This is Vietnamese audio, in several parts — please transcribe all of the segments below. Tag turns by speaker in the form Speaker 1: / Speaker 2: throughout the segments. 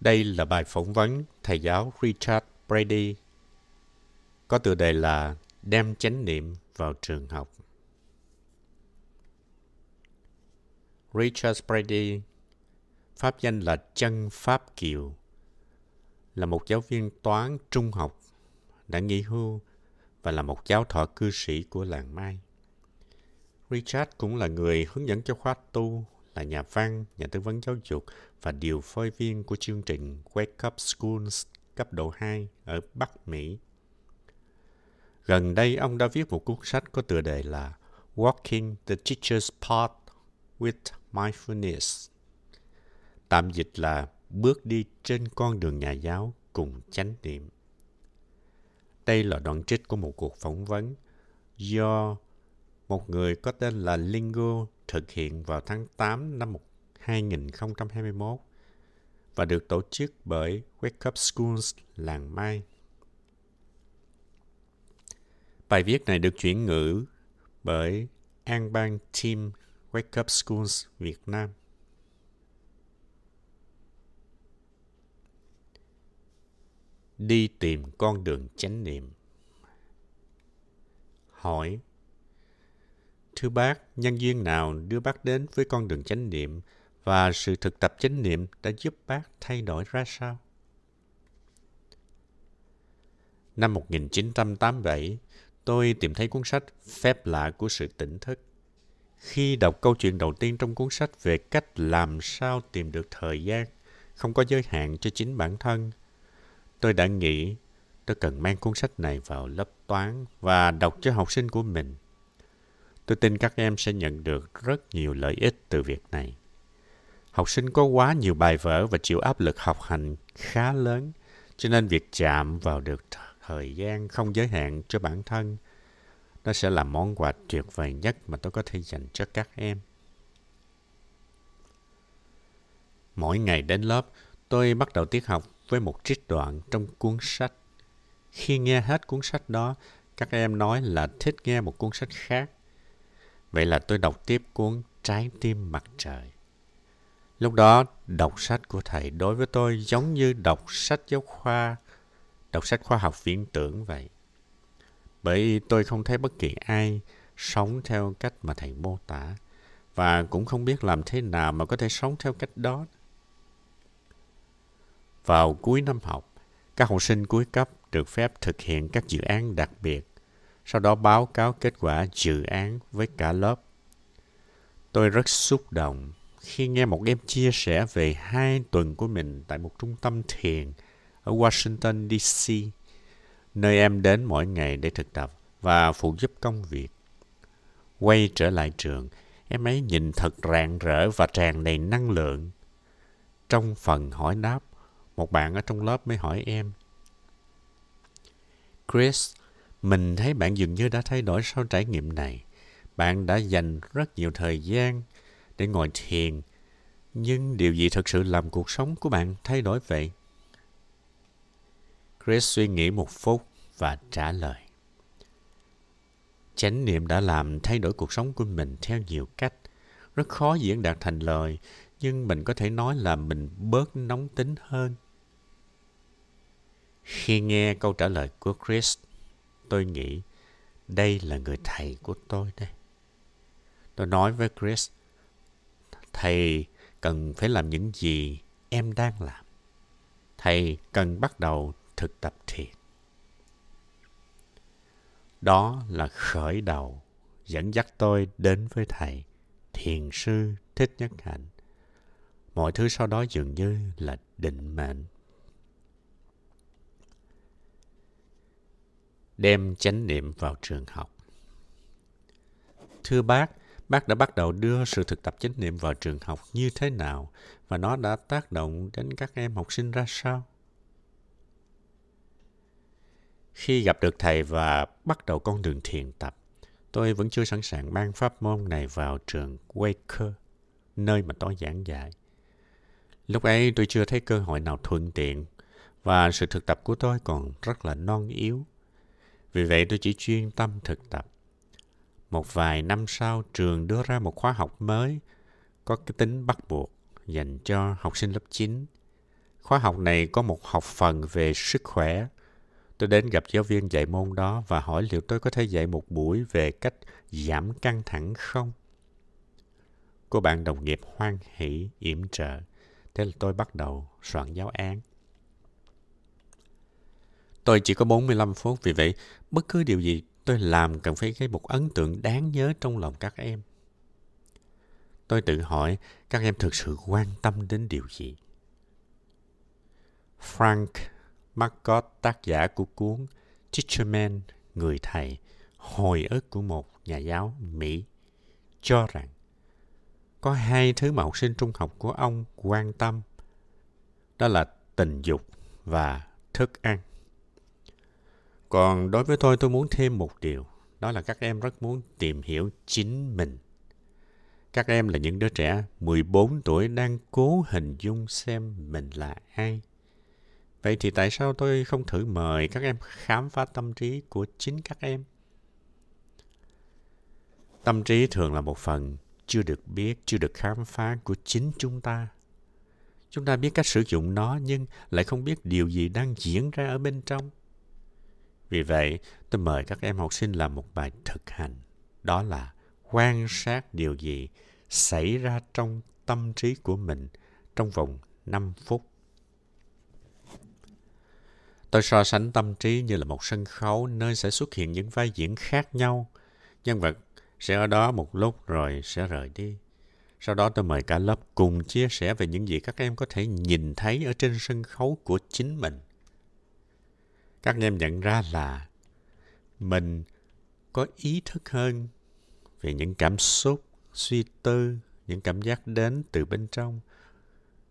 Speaker 1: Đây là bài phỏng vấn thầy giáo Richard Brady có tựa đề là Đem chánh niệm vào trường học. Richard Brady, pháp danh là Chân Pháp Kiều, là một giáo viên toán trung học, đã nghỉ hưu và là một giáo thọ cư sĩ của làng Mai. Richard cũng là người hướng dẫn cho khóa tu, là nhà văn, nhà tư vấn giáo dục và điều phối viên của chương trình Wake Up Schools cấp độ 2 ở Bắc Mỹ. Gần đây, ông đã viết một cuốn sách có tựa đề là Walking the Teacher's Path with Mindfulness. Tạm dịch là Bước đi trên con đường nhà giáo cùng chánh niệm. Đây là đoạn trích của một cuộc phỏng vấn do một người có tên là Lingo thực hiện vào tháng 8 năm 2021 và được tổ chức bởi Wake Up Schools làng Mai. Bài viết này được chuyển ngữ bởi An Bang Team Wake Up Schools Việt Nam. Đi tìm con đường chánh niệm. Hỏi Thưa bác, nhân duyên nào đưa bác đến với con đường chánh niệm và sự thực tập chánh niệm đã giúp bác thay đổi ra sao? Năm 1987, tôi tìm thấy cuốn sách Phép lạ của sự tỉnh thức. Khi đọc câu chuyện đầu tiên trong cuốn sách về cách làm sao tìm được thời gian không có giới hạn cho chính bản thân, tôi đã nghĩ tôi cần mang cuốn sách này vào lớp toán và đọc cho học sinh của mình. Tôi tin các em sẽ nhận được rất nhiều lợi ích từ việc này. Học sinh có quá nhiều bài vở và chịu áp lực học hành khá lớn, cho nên việc chạm vào được thời gian không giới hạn cho bản thân nó sẽ là món quà tuyệt vời nhất mà tôi có thể dành cho các em. Mỗi ngày đến lớp, tôi bắt đầu tiết học với một trích đoạn trong cuốn sách. Khi nghe hết cuốn sách đó, các em nói là thích nghe một cuốn sách khác. Vậy là tôi đọc tiếp cuốn Trái tim mặt trời. Lúc đó, đọc sách của thầy đối với tôi giống như đọc sách giáo khoa, đọc sách khoa học viễn tưởng vậy. Bởi tôi không thấy bất kỳ ai sống theo cách mà thầy mô tả và cũng không biết làm thế nào mà có thể sống theo cách đó. Vào cuối năm học, các học sinh cuối cấp được phép thực hiện các dự án đặc biệt, sau đó báo cáo kết quả dự án với cả lớp. Tôi rất xúc động khi nghe một em chia sẻ về hai tuần của mình tại một trung tâm thiền ở Washington, D.C., nơi em đến mỗi ngày để thực tập và phụ giúp công việc. Quay trở lại trường, em ấy nhìn thật rạng rỡ và tràn đầy năng lượng. Trong phần hỏi đáp, một bạn ở trong lớp mới hỏi em. Chris, mình thấy bạn dường như đã thay đổi sau trải nghiệm này. Bạn đã dành rất nhiều thời gian để ngồi thiền. Nhưng điều gì thực sự làm cuộc sống của bạn thay đổi vậy? Chris suy nghĩ một phút và trả lời. Chánh niệm đã làm thay đổi cuộc sống của mình theo nhiều cách. Rất khó diễn đạt thành lời, nhưng mình có thể nói là mình bớt nóng tính hơn. Khi nghe câu trả lời của Chris, tôi nghĩ đây là người thầy của tôi đây. Tôi nói với Chris, thầy cần phải làm những gì em đang làm. Thầy cần bắt đầu thực tập thiền. Đó là khởi đầu dẫn dắt tôi đến với thầy, thiền sư Thích Nhất Hạnh. Mọi thứ sau đó dường như là định mệnh. Đem chánh niệm vào trường học. Thưa bác, bác đã bắt đầu đưa sự thực tập chánh niệm vào trường học như thế nào và nó đã tác động đến các em học sinh ra sao? Khi gặp được thầy và bắt đầu con đường thiền tập, tôi vẫn chưa sẵn sàng mang pháp môn này vào trường Waker, nơi mà tôi giảng dạy. Lúc ấy tôi chưa thấy cơ hội nào thuận tiện và sự thực tập của tôi còn rất là non yếu. Vì vậy tôi chỉ chuyên tâm thực tập. Một vài năm sau, trường đưa ra một khóa học mới có cái tính bắt buộc dành cho học sinh lớp 9 Khóa học này có một học phần về sức khỏe. Tôi đến gặp giáo viên dạy môn đó và hỏi liệu tôi có thể dạy một buổi về cách giảm căng thẳng không? Cô bạn đồng nghiệp hoan hỷ, yểm trợ. Thế là tôi bắt đầu soạn giáo án. Tôi chỉ có 45 phút, vì vậy bất cứ điều gì tôi làm cần phải gây một ấn tượng đáng nhớ trong lòng các em. Tôi tự hỏi các em thực sự quan tâm đến điều gì. Frank Marcot, tác giả của cuốn Teacher Man, Người Thầy, hồi ức của một nhà giáo Mỹ, cho rằng có hai thứ mà học sinh trung học của ông quan tâm. Đó là tình dục và thức ăn. Còn đối với tôi, tôi muốn thêm một điều. Đó là các em rất muốn tìm hiểu chính mình. Các em là những đứa trẻ 14 tuổi đang cố hình dung xem mình là ai. Vậy thì tại sao tôi không thử mời các em khám phá tâm trí của chính các em? Tâm trí thường là một phần chưa được biết, chưa được khám phá của chính chúng ta. Chúng ta biết cách sử dụng nó nhưng lại không biết điều gì đang diễn ra ở bên trong. Vì vậy, tôi mời các em học sinh làm một bài thực hành. Đó là quan sát điều gì xảy ra trong tâm trí của mình trong vòng 5 phút. Tôi so sánh tâm trí như là một sân khấu nơi sẽ xuất hiện những vai diễn khác nhau. Nhân vật sẽ ở đó một lúc rồi sẽ rời đi. Sau đó tôi mời cả lớp cùng chia sẻ về những gì các em có thể nhìn thấy ở trên sân khấu của chính mình. Các em nhận ra là mình có ý thức hơn về những cảm xúc, suy tư, những cảm giác đến từ bên trong,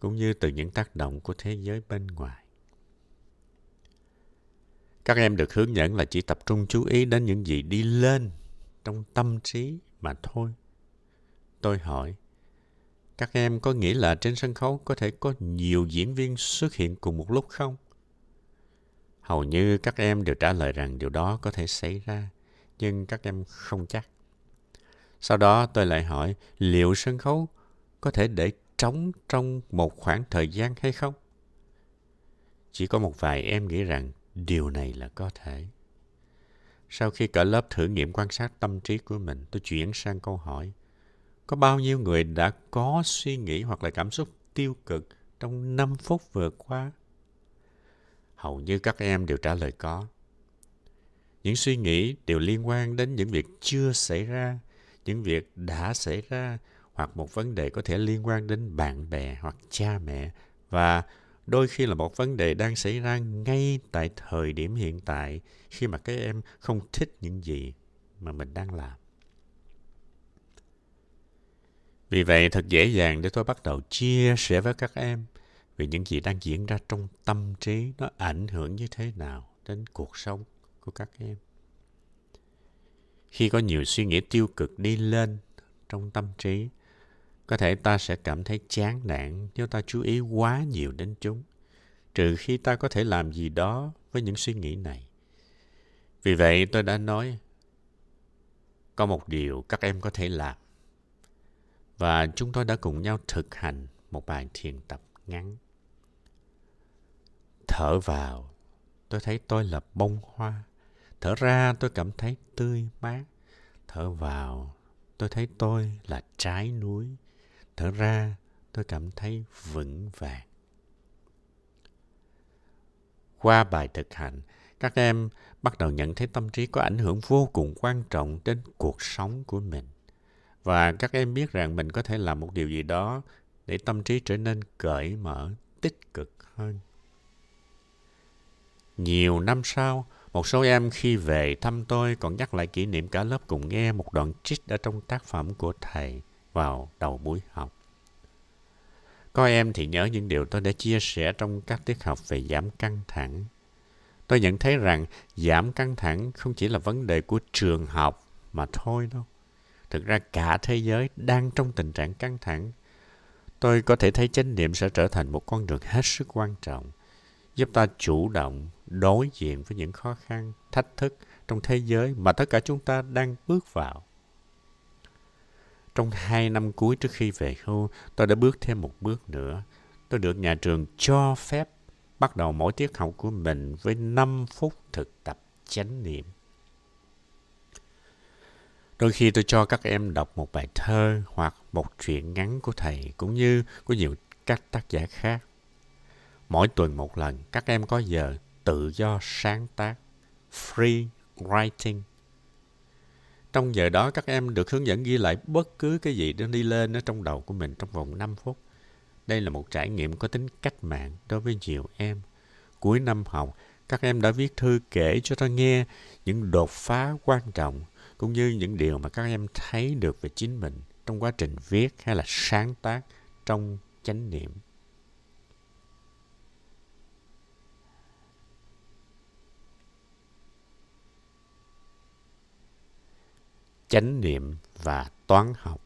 Speaker 1: cũng như từ những tác động của thế giới bên ngoài. Các em được hướng dẫn là chỉ tập trung chú ý đến những gì đi lên trong tâm trí mà thôi. Tôi hỏi, các em có nghĩ là trên sân khấu có thể có nhiều diễn viên xuất hiện cùng một lúc không? Hầu như các em đều trả lời rằng điều đó có thể xảy ra, nhưng các em không chắc. Sau đó tôi lại hỏi liệu sân khấu có thể để trống trong một khoảng thời gian hay không? Chỉ có một vài em nghĩ rằng điều này là có thể. Sau khi cả lớp thử nghiệm quan sát tâm trí của mình, tôi chuyển sang câu hỏi. Có bao nhiêu người đã có suy nghĩ hoặc là cảm xúc tiêu cực trong 5 phút vừa qua? Hầu như các em đều trả lời có. Những suy nghĩ đều liên quan đến những việc chưa xảy ra, những việc đã xảy ra hoặc một vấn đề có thể liên quan đến bạn bè hoặc cha mẹ và đôi khi là một vấn đề đang xảy ra ngay tại thời điểm hiện tại khi mà các em không thích những gì mà mình đang làm. Vì vậy thật dễ dàng để tôi bắt đầu chia sẻ với các em về những gì đang diễn ra trong tâm trí nó ảnh hưởng như thế nào đến cuộc sống của các em. Khi có nhiều suy nghĩ tiêu cực đi lên trong tâm trí, có thể ta sẽ cảm thấy chán nản nếu ta chú ý quá nhiều đến chúng, trừ khi ta có thể làm gì đó với những suy nghĩ này. Vì vậy tôi đã nói, có một điều các em có thể làm. Và chúng tôi đã cùng nhau thực hành một bài thiền tập ngắn. Thở vào, tôi thấy tôi là bông hoa. Thở ra tôi cảm thấy tươi mát. Thở vào, tôi thấy tôi là trái núi. Thở ra, tôi cảm thấy vững vàng. Qua bài thực hành, các em bắt đầu nhận thấy tâm trí có ảnh hưởng vô cùng quan trọng đến cuộc sống của mình. Và các em biết rằng mình có thể làm một điều gì đó để tâm trí trở nên cởi mở, tích cực hơn. Nhiều năm sau, một số em khi về thăm tôi còn nhắc lại kỷ niệm cả lớp cùng nghe một đoạn trích ở trong tác phẩm của thầy vào đầu buổi học. Có em thì nhớ những điều tôi đã chia sẻ trong các tiết học về giảm căng thẳng. Tôi nhận thấy rằng giảm căng thẳng không chỉ là vấn đề của trường học mà thôi đâu. Thực ra cả thế giới đang trong tình trạng căng thẳng. Tôi có thể thấy chánh niệm sẽ trở thành một con đường hết sức quan trọng, giúp ta chủ động đối diện với những khó khăn, thách thức trong thế giới mà tất cả chúng ta đang bước vào. Trong hai năm cuối trước khi về hưu, tôi đã bước thêm một bước nữa. tôi được nhà trường cho phép bắt đầu mỗi tiết học của mình với 5 phút thực tập chánh niệm. Đôi khi tôi cho các em đọc một bài thơ hoặc một truyện ngắn của thầy cũng như của nhiều các tác giả khác. Mỗi tuần một lần, các em có giờ tự do sáng tác, free writing. Trong giờ đó, các em được hướng dẫn ghi lại bất cứ cái gì đang đi lên ở trong đầu của mình trong vòng 5 phút. Đây là một trải nghiệm có tính cách mạng đối với nhiều em. Cuối năm học, các em đã viết thư kể cho ta nghe những đột phá quan trọng cũng như những điều mà các em thấy được về chính mình trong quá trình viết hay là sáng tác trong chánh niệm. Chánh niệm và toán học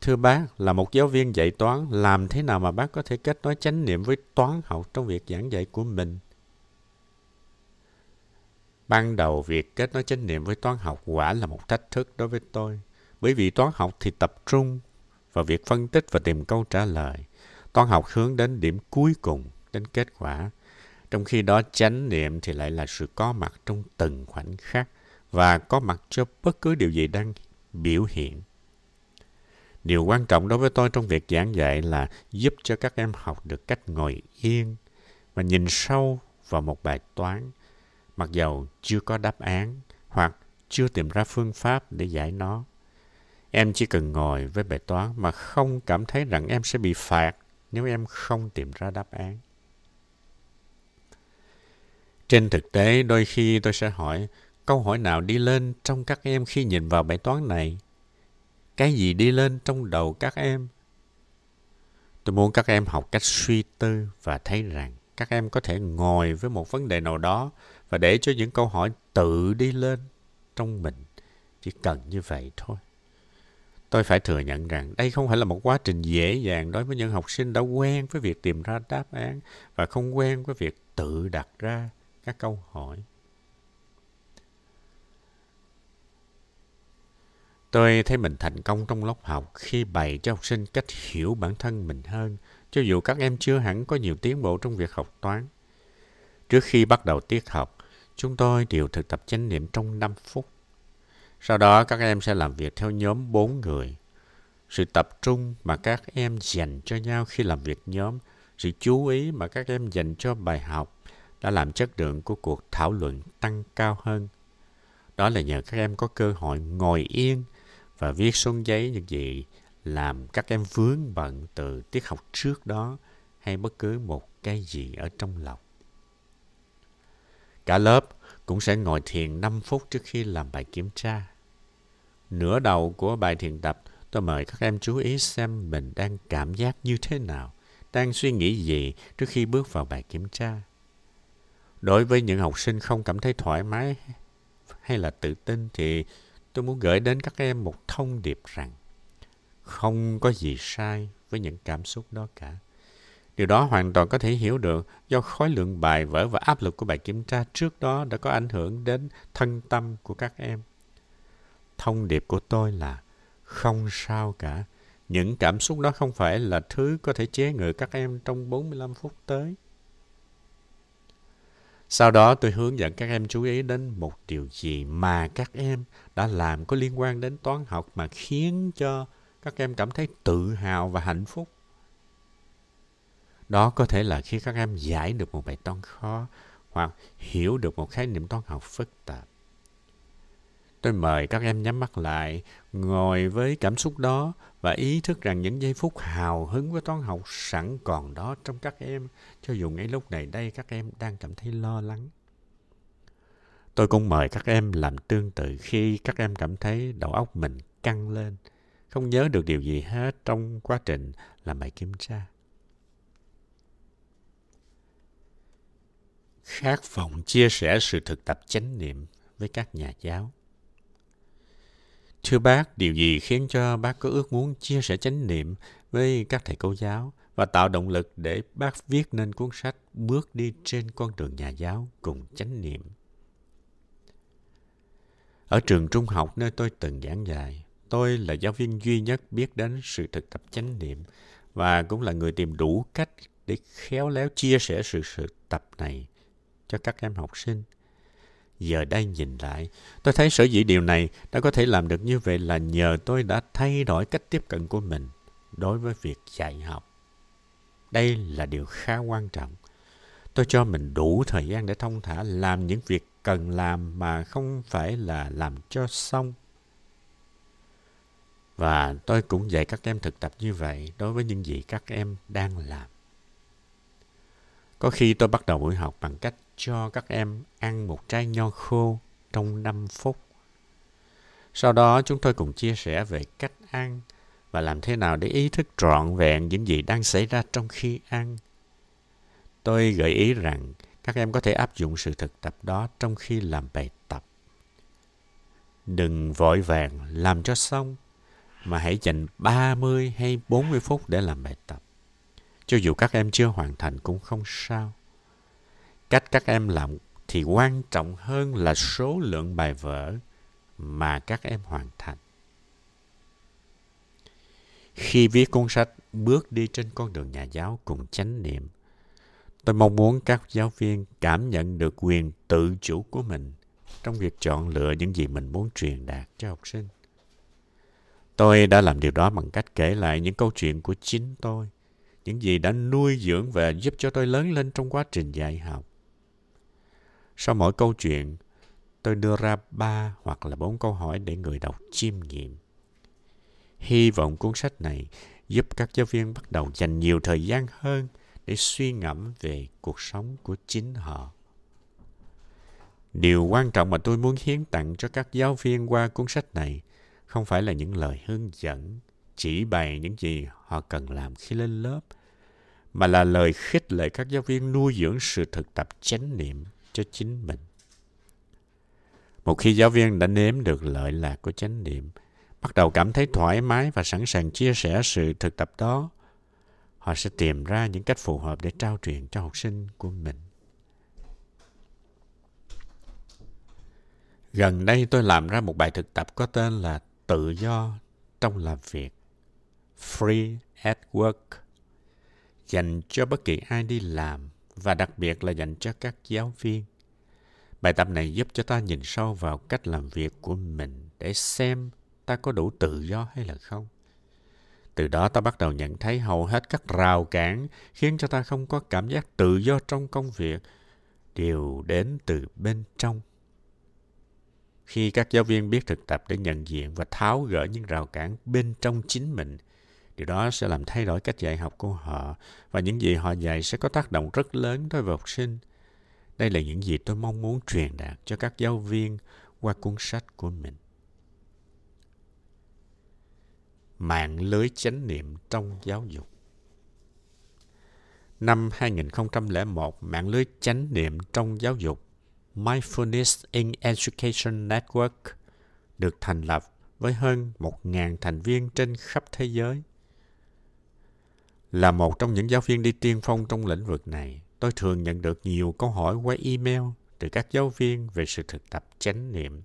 Speaker 1: Thưa bác, là một giáo viên dạy toán, làm thế nào mà bác có thể kết nối chánh niệm với toán học trong việc giảng dạy của mình? Ban đầu, việc kết nối chánh niệm với toán học quả là một thách thức đối với tôi. Bởi vì toán học thì tập trung vào việc phân tích và tìm câu trả lời. Toán học hướng đến điểm cuối cùng, đến kết quả. Trong khi đó, chánh niệm thì lại là sự có mặt trong từng khoảnh khắc và có mặt cho bất cứ điều gì đang biểu hiện. Điều quan trọng đối với tôi trong việc giảng dạy là giúp cho các em học được cách ngồi yên và nhìn sâu vào một bài toán mặc dầu chưa có đáp án hoặc chưa tìm ra phương pháp để giải nó. Em chỉ cần ngồi với bài toán mà không cảm thấy rằng em sẽ bị phạt nếu em không tìm ra đáp án. Trên thực tế, đôi khi tôi sẽ hỏi câu hỏi nào đi lên trong các em khi nhìn vào bài toán này? Cái gì đi lên trong đầu các em? Tôi muốn các em học cách suy tư và thấy rằng các em có thể ngồi với một vấn đề nào đó và để cho những câu hỏi tự đi lên trong mình. Chỉ cần như vậy thôi. Tôi phải thừa nhận rằng đây không phải là một quá trình dễ dàng đối với những học sinh đã quen với việc tìm ra đáp án và không quen với việc tự đặt ra các câu hỏi. Tôi thấy mình thành công trong lớp học khi bày cho học sinh cách hiểu bản thân mình hơn, cho dù các em chưa hẳn có nhiều tiến bộ trong việc học toán. Trước khi bắt đầu tiết học, chúng tôi đều thực tập chánh niệm trong 5 phút. Sau đó các em sẽ làm việc theo nhóm 4 người. Sự tập trung mà các em dành cho nhau khi làm việc nhóm, sự chú ý mà các em dành cho bài học đã làm chất lượng của cuộc thảo luận tăng cao hơn. Đó là nhờ các em có cơ hội ngồi yên và viết xuống giấy những gì làm các em vướng bận từ tiết học trước đó hay bất cứ một cái gì ở trong lòng. Cả lớp cũng sẽ ngồi thiền 5 phút trước khi làm bài kiểm tra. Nửa đầu của bài thiền tập, tôi mời các em chú ý xem mình đang cảm giác như thế nào, đang suy nghĩ gì trước khi bước vào bài kiểm tra. Đối với những học sinh không cảm thấy thoải mái hay là tự tin thì tôi muốn gửi đến các em một thông điệp rằng không có gì sai với những cảm xúc đó cả. Điều đó hoàn toàn có thể hiểu được do khối lượng bài vở và áp lực của bài kiểm tra trước đó đã có ảnh hưởng đến thân tâm của các em. Thông điệp của tôi là không sao cả. Những cảm xúc đó không phải là thứ có thể chế ngự các em trong 45 phút tới. Sau đó tôi hướng dẫn các em chú ý đến một điều gì mà các em đã làm có liên quan đến toán học mà khiến cho các em cảm thấy tự hào và hạnh phúc. Đó có thể là khi các em giải được một bài toán khó hoặc hiểu được một khái niệm toán học phức tạp. Tôi mời các em nhắm mắt lại, ngồi với cảm xúc đó và ý thức rằng những giây phút hào hứng với toán học sẵn còn đó trong các em, cho dù ngay lúc này đây các em đang cảm thấy lo lắng. Tôi cũng mời các em làm tương tự khi các em cảm thấy đầu óc mình căng lên, không nhớ được điều gì hết trong quá trình làm bài kiểm tra. khát vọng chia sẻ sự thực tập chánh niệm với các nhà giáo. Thưa bác, điều gì khiến cho bác có ước muốn chia sẻ chánh niệm với các thầy cô giáo và tạo động lực để bác viết nên cuốn sách Bước đi trên con đường nhà giáo cùng chánh niệm? Ở trường trung học nơi tôi từng giảng dạy, tôi là giáo viên duy nhất biết đến sự thực tập chánh niệm và cũng là người tìm đủ cách để khéo léo chia sẻ sự sự tập này cho các em học sinh. Giờ đây nhìn lại, tôi thấy sở dĩ điều này đã có thể làm được như vậy là nhờ tôi đã thay đổi cách tiếp cận của mình đối với việc dạy học. Đây là điều khá quan trọng. Tôi cho mình đủ thời gian để thông thả làm những việc cần làm mà không phải là làm cho xong. Và tôi cũng dạy các em thực tập như vậy đối với những gì các em đang làm. Có khi tôi bắt đầu buổi học bằng cách cho các em ăn một trái nho khô trong 5 phút. Sau đó chúng tôi cùng chia sẻ về cách ăn và làm thế nào để ý thức trọn vẹn những gì đang xảy ra trong khi ăn. Tôi gợi ý rằng các em có thể áp dụng sự thực tập đó trong khi làm bài tập. Đừng vội vàng làm cho xong, mà hãy dành 30 hay 40 phút để làm bài tập. Cho dù các em chưa hoàn thành cũng không sao. Cách các em làm thì quan trọng hơn là số lượng bài vở mà các em hoàn thành. Khi viết cuốn sách Bước đi trên con đường nhà giáo cùng chánh niệm, tôi mong muốn các giáo viên cảm nhận được quyền tự chủ của mình trong việc chọn lựa những gì mình muốn truyền đạt cho học sinh. Tôi đã làm điều đó bằng cách kể lại những câu chuyện của chính tôi, những gì đã nuôi dưỡng và giúp cho tôi lớn lên trong quá trình dạy học. Sau mỗi câu chuyện, tôi đưa ra ba hoặc là bốn câu hỏi để người đọc chiêm nghiệm. Hy vọng cuốn sách này giúp các giáo viên bắt đầu dành nhiều thời gian hơn để suy ngẫm về cuộc sống của chính họ. Điều quan trọng mà tôi muốn hiến tặng cho các giáo viên qua cuốn sách này không phải là những lời hướng dẫn, chỉ bày những gì họ cần làm khi lên lớp, mà là lời khích lệ các giáo viên nuôi dưỡng sự thực tập chánh niệm cho chính mình. Một khi giáo viên đã nếm được lợi lạc của chánh niệm, bắt đầu cảm thấy thoải mái và sẵn sàng chia sẻ sự thực tập đó, họ sẽ tìm ra những cách phù hợp để trao truyền cho học sinh của mình. Gần đây tôi làm ra một bài thực tập có tên là Tự do trong làm việc. Free at Work. Dành cho bất kỳ ai đi làm và đặc biệt là dành cho các giáo viên. Bài tập này giúp cho ta nhìn sâu vào cách làm việc của mình để xem ta có đủ tự do hay là không. Từ đó ta bắt đầu nhận thấy hầu hết các rào cản khiến cho ta không có cảm giác tự do trong công việc đều đến từ bên trong. Khi các giáo viên biết thực tập để nhận diện và tháo gỡ những rào cản bên trong chính mình, điều đó sẽ làm thay đổi cách dạy học của họ và những gì họ dạy sẽ có tác động rất lớn đối với học sinh. Đây là những gì tôi mong muốn truyền đạt cho các giáo viên qua cuốn sách của mình. Mạng lưới chánh niệm trong giáo dục Năm 2001, mạng lưới chánh niệm trong giáo dục Mindfulness in Education Network được thành lập với hơn 1.000 thành viên trên khắp thế giới. Là một trong những giáo viên đi tiên phong trong lĩnh vực này, tôi thường nhận được nhiều câu hỏi qua email từ các giáo viên về sự thực tập chánh niệm.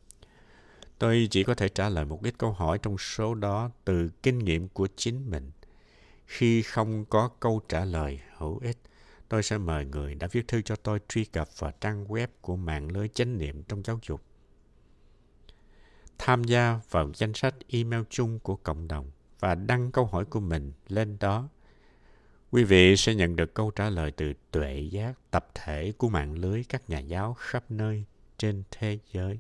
Speaker 1: Tôi chỉ có thể trả lời một ít câu hỏi trong số đó từ kinh nghiệm của chính mình. Khi không có câu trả lời hữu ích, tôi sẽ mời người đã viết thư cho tôi truy cập vào trang web của mạng lưới chánh niệm trong giáo dục. Tham gia vào danh sách email chung của cộng đồng và đăng câu hỏi của mình lên đó. Quý vị sẽ nhận được câu trả lời từ tuệ giác tập thể của mạng lưới các nhà giáo khắp nơi trên thế giới.